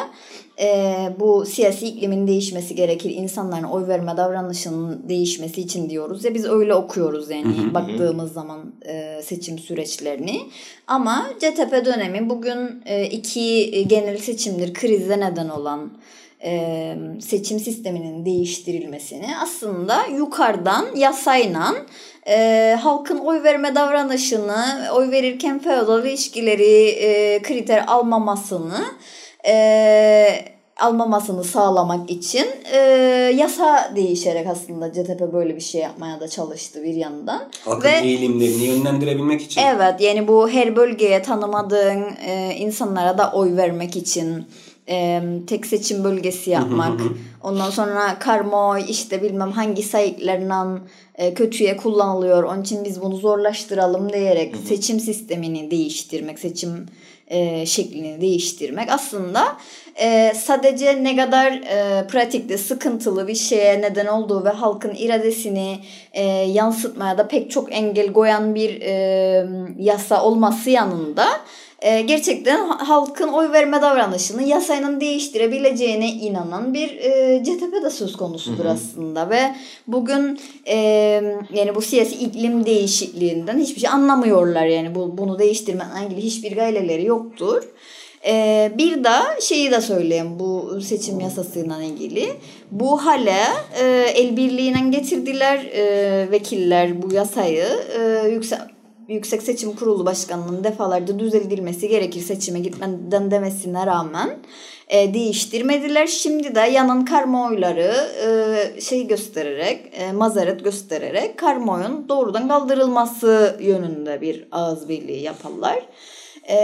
e, bu siyasi iklimin değişmesi gerekir. İnsanların oy verme davranışının değişmesi için diyoruz ya biz öyle okuyoruz yani baktığımız zaman e, seçim süreçlerini. Ama CTP dönemi bugün e, iki genel seçimdir krize neden olan e, seçim sisteminin değiştirilmesini aslında yukarıdan yasayla e, halkın oy verme davranışını, oy verirken feodal ilişkileri e, kriter almamasını e, almamasını sağlamak için e, yasa değişerek aslında CTP böyle bir şey yapmaya da çalıştı bir yandan. halkın Ve- eğilimlerini yönlendirebilmek için. Evet yani bu her bölgeye tanımadığın e, insanlara da oy vermek için e, tek seçim bölgesi yapmak. Ondan sonra karmoy işte bilmem hangi sayıklarından e, kötüye kullanılıyor. Onun için biz bunu zorlaştıralım diyerek seçim sistemini değiştirmek, seçim e, şeklini değiştirmek. Aslında e, sadece ne kadar e, pratikte sıkıntılı bir şeye neden olduğu ve halkın iradesini yansıtmaya da pek çok engel koyan bir yasa olması yanında e, gerçekten ha- halkın oy verme davranışını yasayla değiştirebileceğine inanan bir e, CTP de söz konusudur aslında ve bugün e, yani bu siyasi iklim değişikliğinden hiçbir şey anlamıyorlar yani bu bunu değiştirmekle ilgili hiçbir gayreleri yoktur. E, bir de şeyi de söyleyeyim bu seçim yasasıyla ilgili. Bu hale e, el birliğiyle getirdiler e, vekiller bu yasayı e, yüksek Yüksek Seçim Kurulu Başkanı'nın defalarca düzeltilmesi gerekir seçime gitmeden demesine rağmen e, değiştirmediler. Şimdi de yanın karma oyları e, şey göstererek, e, mazeret göstererek karma oyun doğrudan kaldırılması yönünde bir ağız birliği yaparlar. E,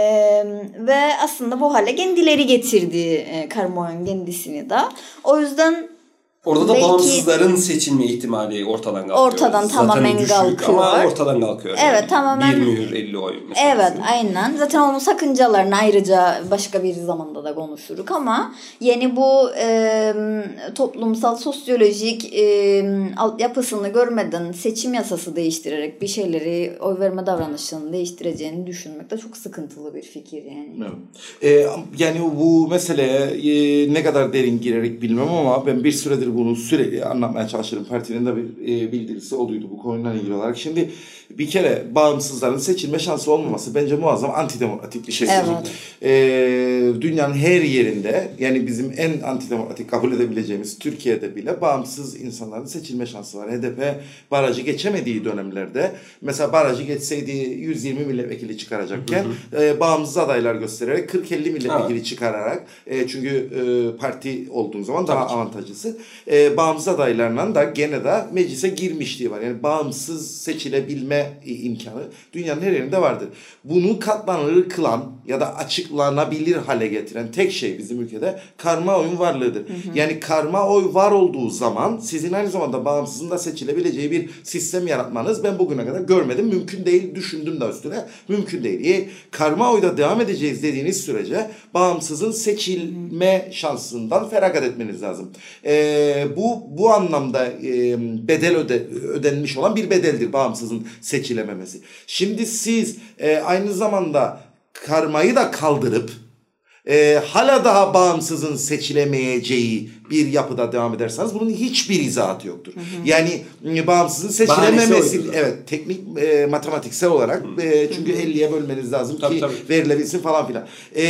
ve aslında bu hale kendileri getirdi e, karma oyun kendisini de. O yüzden Orada da Belki- bağımsızların seçilme ihtimali ortadan kalkıyor. Ortadan Zaten tamamen düşük kalkıyor. Ama ortadan kalkıyor. Evet, tamamen- Bir mühür 50 oy. Evet aynen. Zaten onun sakıncalarını ayrıca başka bir zamanda da konuşuruk ama yeni bu e, toplumsal sosyolojik e, altyapısını görmeden seçim yasası değiştirerek bir şeyleri oy verme davranışını değiştireceğini düşünmek de çok sıkıntılı bir fikir yani. Evet. Ee, yani bu meseleye e, ne kadar derin girerek bilmem ama ben bir süredir bunu sürekli anlatmaya çalışırım. Partinin de bir e, bildirisi oluyordu bu konuyla ilgili olarak. Şimdi bir kere bağımsızların seçilme şansı olmaması bence muazzam antidemokratik bir şey. Evet. Ee, dünyanın her yerinde yani bizim en antidemokratik kabul edebileceğimiz Türkiye'de bile bağımsız insanların seçilme şansı var. HDP barajı geçemediği dönemlerde mesela barajı geçseydi 120 milletvekili çıkaracakken e, bağımsız adaylar göstererek 40-50 milletvekili çıkararak e, çünkü e, parti olduğun zaman daha avantajlısı e, bağımsız adaylarla da gene de meclise girmişliği var. Yani bağımsız seçilebilme imkanı dünyanın her yerinde vardır. Bunu katlanılır kılan ya da açıklanabilir hale getiren tek şey bizim ülkede karma oyun varlığıdır. Yani karma oy var olduğu zaman sizin aynı zamanda bağımsızın da seçilebileceği bir sistem yaratmanız ben bugüne kadar görmedim. Mümkün değil. Düşündüm de üstüne. Mümkün değil. E, karma oyda devam edeceğiz dediğiniz sürece bağımsızın seçilme şansından feragat etmeniz lazım. E, bu bu anlamda e, bedel öde, ödenmiş olan bir bedeldir bağımsızın seçilememesi. Şimdi siz e, aynı zamanda karmayı da kaldırıp e, hala daha bağımsızın seçilemeyeceği bir yapıda devam ederseniz bunun hiçbir izahatı yoktur. Yani e, bağımsızın Bahanesi seçilememesi oydu. evet teknik e, matematiksel olarak e, çünkü 50'ye bölmeniz lazım Tabii, ki tabii. verilebilsin falan filan. E,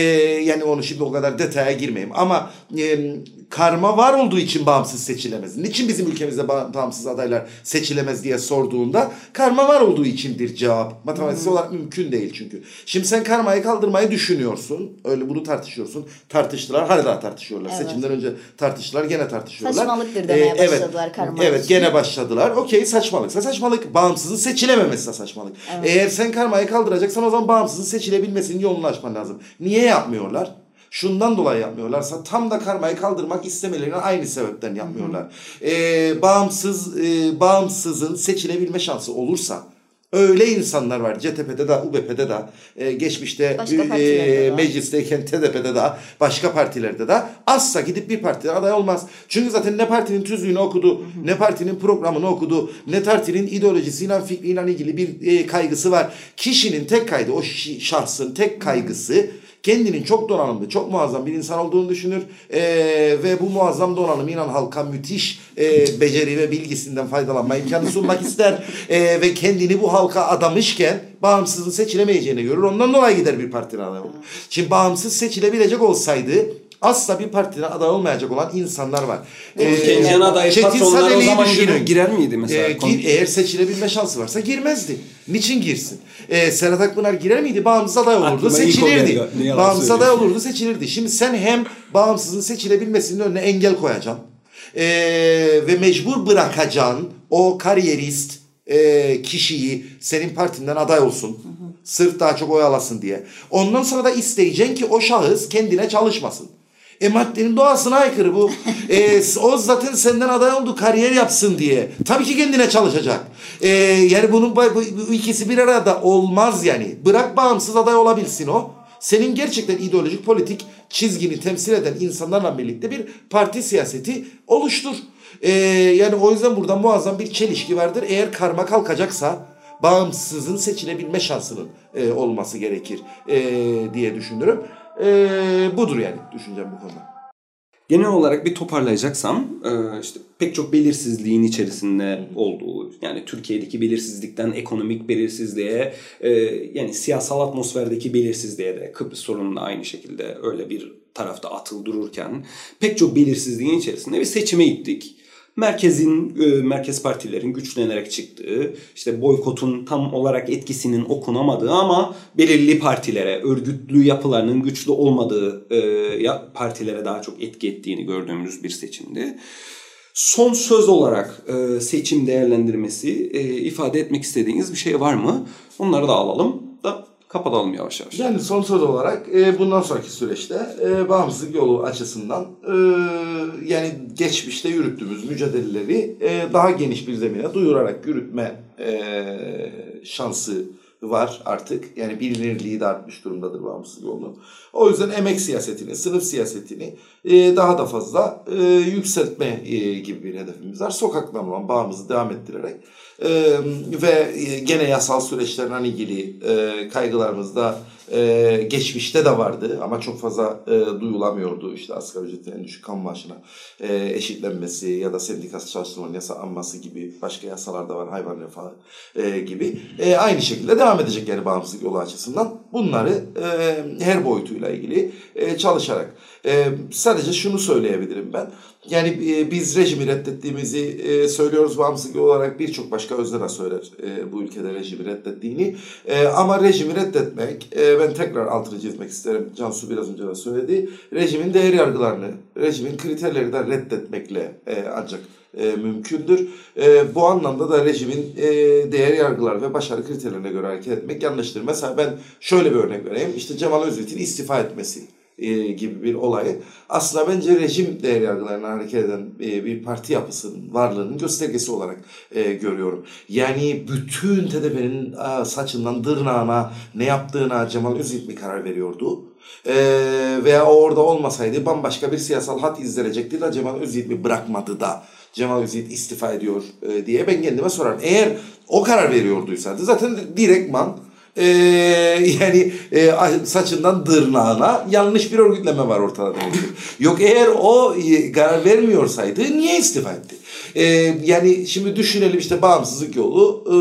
yani onu şimdi o kadar detaya girmeyeyim ama e, karma var olduğu için bağımsız seçilemez. Niçin bizim ülkemizde ba- bağımsız adaylar seçilemez diye sorduğunda karma var olduğu içindir cevap. Matematiksel olarak mümkün değil çünkü. Şimdi sen karmayı kaldırmayı düşünüyorsun. Öyle bunu tartışıyorsun. Tartıştılar. Hala daha tartışıyorlar. Evet. Seçimden önce tartıştılar. Gene tartışıyorlar. Saçmalıktır demeye evet, başladılar karma Evet için. gene başladılar. Okey saçmalıksa saçmalık. Bağımsızın seçilememesi de saçmalık. Eğer sen karmayı kaldıracaksan o zaman bağımsızın seçilebilmesinin yolunu açman lazım. Niye yapmıyorlar? Şundan dolayı yapmıyorlarsa tam da karmayı kaldırmak istemelerine aynı sebepten yapmıyorlar. Ee, bağımsız e, bağımsızın seçilebilme şansı olursa öyle insanlar var. CTP'de de UBP'de de e, geçmişte e, meclisteyken TDP'de de başka partilerde de. Asla gidip bir partiden aday olmaz. Çünkü zaten ne partinin tüzüğünü okudu, ne partinin programını okudu, ne partinin ideolojisiyle fikriyle ilgili bir e, kaygısı var. Kişinin tek kaydı, o şahsın tek kaygısı kendinin çok donanımlı, çok muazzam bir insan olduğunu düşünür E, ve bu muazzam donanımıyla halka müthiş e, beceri ve bilgisinden faydalanma imkanı sunmak ister E, ve kendini bu halka adamışken bağımsızın seçilemeyeceğini görür. Ondan dolayı gider bir partiden aday olur. Şimdi bağımsız seçilebilecek olsaydı asla bir partiden aday olmayacak olan insanlar var. Ee, Kendi adayı Çetin o zaman düşünün. girer, girer miydi mesela? Ee, gir- eğer seçilebilme şansı varsa girmezdi. Niçin girsin? Ee, Serhat Akpınar girer miydi? Bağımsız aday olurdu, Aklıma seçilirdi. Bağımsız aday olurdu, seçilirdi. Şimdi sen hem bağımsızın seçilebilmesinin önüne engel koyacaksın. Ee, ve mecbur bırakacaksın o kariyerist e, kişiyi senin partinden aday olsun. Sırf daha çok oy alasın diye. Ondan sonra da isteyeceksin ki o şahıs kendine çalışmasın. E maddenin doğasına aykırı bu. E, o zaten senden aday oldu kariyer yapsın diye. Tabii ki kendine çalışacak. E, yani bunun bu, bu ikisi bir arada olmaz yani. Bırak bağımsız aday olabilsin o. Senin gerçekten ideolojik politik çizgini temsil eden insanlarla birlikte bir parti siyaseti oluştur. E, yani o yüzden burada muazzam bir çelişki vardır. Eğer karma kalkacaksa bağımsızın seçilebilme şansının e, olması gerekir e, diye düşünürüm. E, budur yani düşüncem bu konuda. Genel olarak bir toparlayacaksam e, işte pek çok belirsizliğin içerisinde olduğu yani Türkiye'deki belirsizlikten ekonomik belirsizliğe e, yani siyasal atmosferdeki belirsizliğe de Kıbrıs sorunun da aynı şekilde öyle bir tarafta atıl dururken pek çok belirsizliğin içerisinde bir seçime gittik. Merkezin e, merkez partilerin güçlenerek çıktığı, işte boykotun tam olarak etkisinin okunamadığı ama belirli partilere, örgütlü yapılarının güçlü olmadığı e, partilere daha çok etki ettiğini gördüğümüz bir seçimdi. Son söz olarak e, seçim değerlendirmesi ifade etmek istediğiniz bir şey var mı? Onları da alalım da kapatalım yavaş yavaş. Yani son söz olarak e, bundan sonraki süreçte e, bağımsızlık yolu açısından e, yani geçmişte yürüttüğümüz mücadeleleri e, daha geniş bir zemine duyurarak yürütme e, şansı var artık. Yani bilinirliği de artmış durumdadır bağımsızlık yolunun. O yüzden emek siyasetini, sınıf siyasetini e, daha da fazla e, yükseltme e, gibi bir hedefimiz var. Sokaktan olan bağımızı devam ettirerek e, ve gene yasal süreçlerle ilgili e, kaygılarımız da e, geçmişte de vardı ama çok fazla e, duyulamıyordu. İşte asgari ücretin en düşük kan maaşına e, eşitlenmesi ya da sendikası çalıştırmanın yasalanması gibi başka yasalar da var hayvan refahı e, gibi. E, aynı şekilde devam edecek yani bağımsızlık yolu açısından. Bunları e, her boyutuyla ilgili e, çalışarak. E, sadece şunu söyleyebilirim ben. Yani e, biz rejimi reddettiğimizi e, söylüyoruz bağımsızlık olarak birçok başka özne söyler e, bu ülkede rejimi reddettiğini. Ama rejimi reddetmek ben tekrar altını çizmek isterim. Cansu biraz önce de söyledi. Rejimin değer yargılarını, rejimin kriterleri de reddetmekle ancak mümkündür. Bu anlamda da rejimin değer yargılar ve başarı kriterlerine göre hareket etmek yanlıştır. Mesela ben şöyle bir örnek vereyim. İşte Cemal Özgürt'ün istifa etmesi e, gibi bir olayı aslında bence rejim değer yargılarına hareket eden e, bir parti yapısının varlığının göstergesi olarak e, görüyorum. Yani bütün TDP'nin saçından dırnağına ne yaptığına Cemal Özgürt mi karar veriyordu? Veya o orada olmasaydı bambaşka bir siyasal hat izlenecekti da Cemal Özgürt mi bırakmadı da Cemal Özgürt istifa ediyor diye ben kendime sorarım. Eğer o karar veriyorduysa zaten direktman e, yani e, saçından dırnağına yanlış bir örgütleme var ortada demektir. Yok eğer o e, karar vermiyorsaydı niye istifa etti? E, yani şimdi düşünelim işte bağımsızlık yolu e,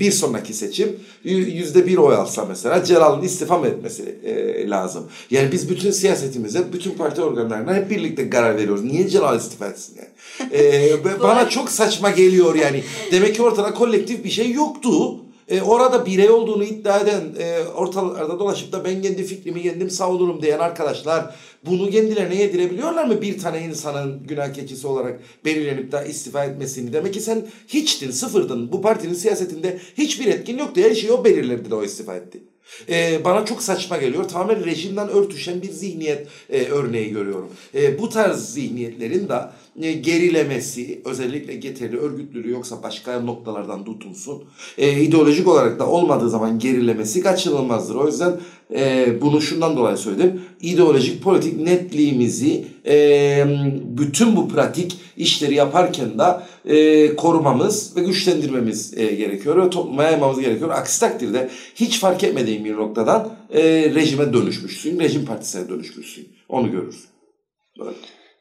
bir sonraki seçim yüzde bir oy alsa mesela Celal'ın istifa mı etmesi e, lazım. Yani biz bütün siyasetimize, bütün parti organlarına hep birlikte karar veriyoruz. Niye Celal istifa etsin yani? E, bana çok saçma geliyor yani. Demek ki ortada kolektif bir şey yoktu. E, orada birey olduğunu iddia eden e, ortalarda dolaşıp da ben kendi fikrimi kendim savunurum diyen arkadaşlar bunu kendilerine yedirebiliyorlar mı? Bir tane insanın günah keçisi olarak belirlenip de istifa etmesini. Demek ki sen hiçtin, sıfırdın. Bu partinin siyasetinde hiçbir etkin yoktu. Her şeyi o belirledi de o istifa etti. Ee, bana çok saçma geliyor. Tamamen rejimden örtüşen bir zihniyet e, örneği görüyorum. E, bu tarz zihniyetlerin de e, gerilemesi özellikle getirili örgütlülüğü yoksa başka noktalardan tutulsun. E, ideolojik olarak da olmadığı zaman gerilemesi kaçınılmazdır. O yüzden e, bunu şundan dolayı söyledim. İdeolojik politik netliğimizi e, bütün bu pratik işleri yaparken de e, korumamız ve güçlendirmemiz e, gerekiyor ve topluma yaymamız gerekiyor. Aksi takdirde hiç fark etmediğim bir noktadan e, rejime dönüşmüşsün, rejim partisine dönüşmüşsün. Onu görürsün.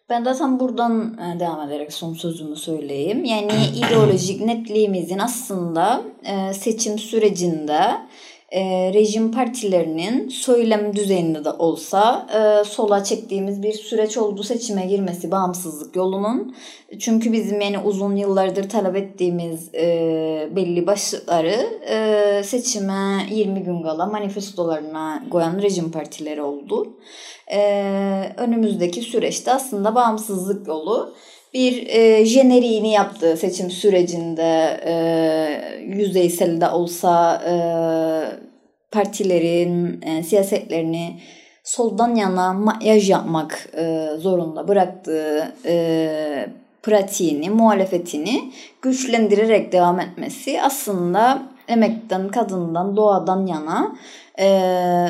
Ben de tam buradan e, devam ederek son sözümü söyleyeyim. Yani ideolojik netliğimizin aslında e, seçim sürecinde e, rejim partilerinin söylem düzeyinde de olsa e, sola çektiğimiz bir süreç oldu seçime girmesi bağımsızlık yolunun. Çünkü bizim yani uzun yıllardır talep ettiğimiz e, belli başlıkları e, seçime 20 gün kala manifestolarına koyan rejim partileri oldu. E, önümüzdeki süreçte aslında bağımsızlık yolu bir e, jeneriğini yaptığı seçim sürecinde. E, yüzeysel de olsa e, partilerin e, siyasetlerini soldan yana makyaj yapmak e, zorunda bıraktığı e, pratiğini, muhalefetini güçlendirerek devam etmesi aslında emekten, kadından, doğadan yana e,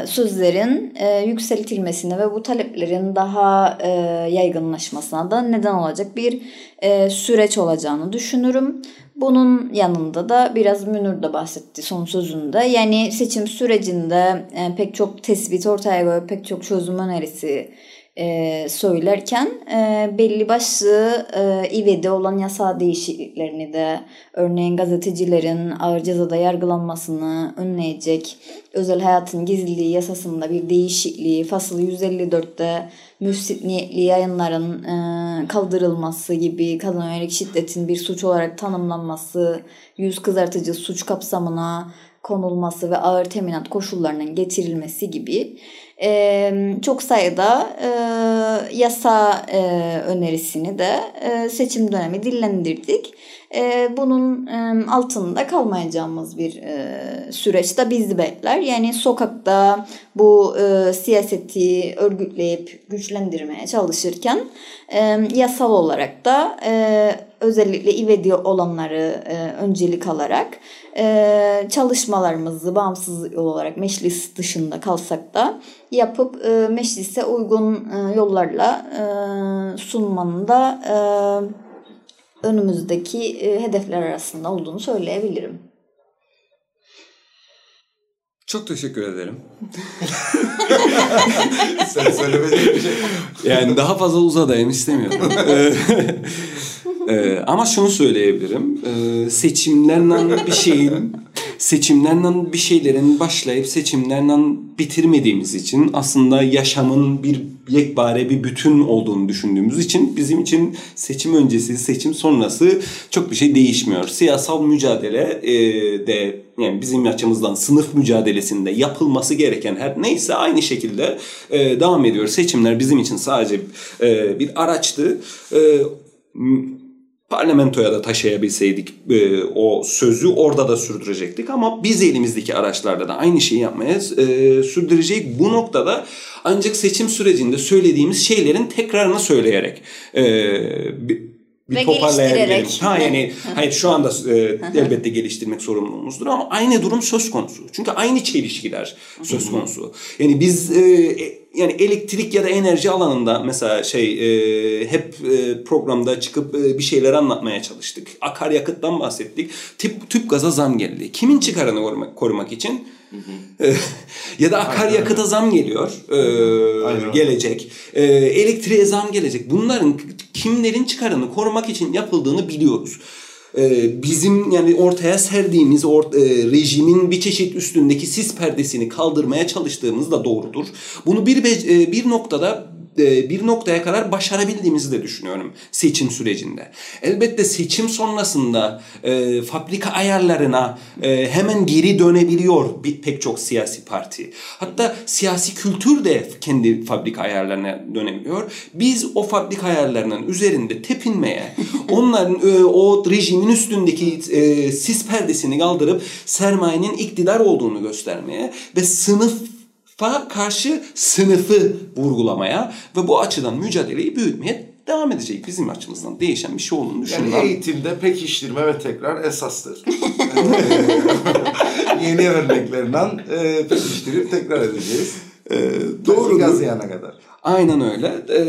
sözlerin e, yükseltilmesine ve bu taleplerin daha e, yaygınlaşmasına da neden olacak bir e, süreç olacağını düşünürüm. Bunun yanında da biraz Münir de bahsetti son sözünde. Yani seçim sürecinde e, pek çok tespit ortaya koyup pek çok çözüm önerisi e, söylerken e, belli başlı e, İVE'de olan yasa değişikliklerini de örneğin gazetecilerin ağır cezada yargılanmasını önleyecek özel hayatın gizliliği yasasında bir değişikliği fasıl 154'te müfsit niyetli yayınların e, kaldırılması gibi kadın yönelik şiddetin bir suç olarak tanımlanması, yüz kızartıcı suç kapsamına konulması ve ağır teminat koşullarının getirilmesi gibi e, çok sayıda e, yasa e, önerisini de e, seçim dönemi dillendirdik. E, bunun e, altında kalmayacağımız bir e, süreçte bizi bekler. Yani sokakta bu e, siyaseti örgütleyip güçlendirmeye çalışırken e, yasal olarak da e, özellikle ivedi olanları e, öncelik alarak e, çalışmalarımızı bağımsız yol olarak meclis dışında kalsak da yapıp e, meclise uygun e, yollarla e, sunmanın da e, önümüzdeki e, hedefler arasında olduğunu söyleyebilirim. Çok teşekkür ederim. Sen söylemediğin bir şey. Yani daha fazla uzadayım istemiyorum. ee, ama şunu söyleyebilirim. Ee, seçimlerle bir şeyin seçimlerle bir şeylerin başlayıp seçimlerle bitirmediğimiz için aslında yaşamın bir yekpare bir bütün olduğunu düşündüğümüz için bizim için seçim öncesi, seçim sonrası çok bir şey değişmiyor. Siyasal mücadele e, de yani bizim açımızdan sınıf mücadelesinde yapılması gereken her neyse aynı şekilde e, devam ediyor. Seçimler bizim için sadece e, bir araçtı. E, parlamentoya da taşıyabilseydik e, o sözü orada da sürdürecektik. Ama biz elimizdeki araçlarda da aynı şeyi yapmaya e, sürdürecek. Bu noktada ancak seçim sürecinde söylediğimiz şeylerin tekrarını söyleyerek e, bir, Ve toparlayabilirim. Ha yani hayır şu anda e, elbette geliştirmek sorumluluğumuzdur ama aynı durum söz konusu. Çünkü aynı çelişkiler söz konusu. Yani biz e, e, yani elektrik ya da enerji alanında mesela şey e, hep e, programda çıkıp e, bir şeyler anlatmaya çalıştık. Akaryakıttan bahsettik. Tüp, tüp gaza zam geldi. Kimin çıkarını korumak, korumak için? E, ya da akaryakıta zam geliyor. E, Aynen. gelecek. E, elektriğe zam gelecek. Bunların kimlerin çıkarını korumak için yapıldığını biliyoruz. E, bizim yani ortaya serdiğimiz or, e, rejimin bir çeşit üstündeki sis perdesini kaldırmaya çalıştığımız da doğrudur. Bunu bir e, bir noktada bir noktaya kadar başarabildiğimizi de düşünüyorum seçim sürecinde. Elbette seçim sonrasında e, fabrika ayarlarına e, hemen geri dönebiliyor bir, pek çok siyasi parti. Hatta siyasi kültür de kendi fabrika ayarlarına dönebiliyor. Biz o fabrika ayarlarının üzerinde tepinmeye, onların e, o rejimin üstündeki e, sis perdesini kaldırıp sermayenin iktidar olduğunu göstermeye ve sınıf fa karşı sınıfı vurgulamaya ve bu açıdan mücadeleyi büyütmeye devam edecek. Bizim açımızdan değişen bir şey olduğunu Yani düşünüyorum. eğitimde pekiştirme ve tekrar esastır. Ee, Yeni örneklerinden e, pekiştirip tekrar edeceğiz. doğrudur. Gazıyana kadar. Aynen öyle. Ee,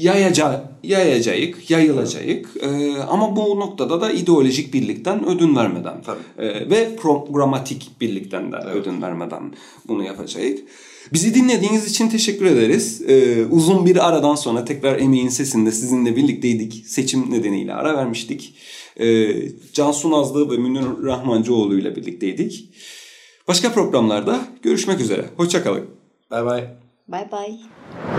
yayaca, yayacayık, yayılacayık. Ee, ama bu noktada da ideolojik birlikten ödün vermeden Tabii. ee, ve programatik birlikten de ödün vermeden bunu yapacağız. Bizi dinlediğiniz için teşekkür ederiz. Ee, uzun bir aradan sonra tekrar Emeğin Sesi'nde sizinle birlikteydik. Seçim nedeniyle ara vermiştik. Ee, Cansu Nazlı ve Münir Rahmancıoğlu ile birlikteydik. Başka programlarda görüşmek üzere. Hoşçakalın. Bay bay. Bye bye.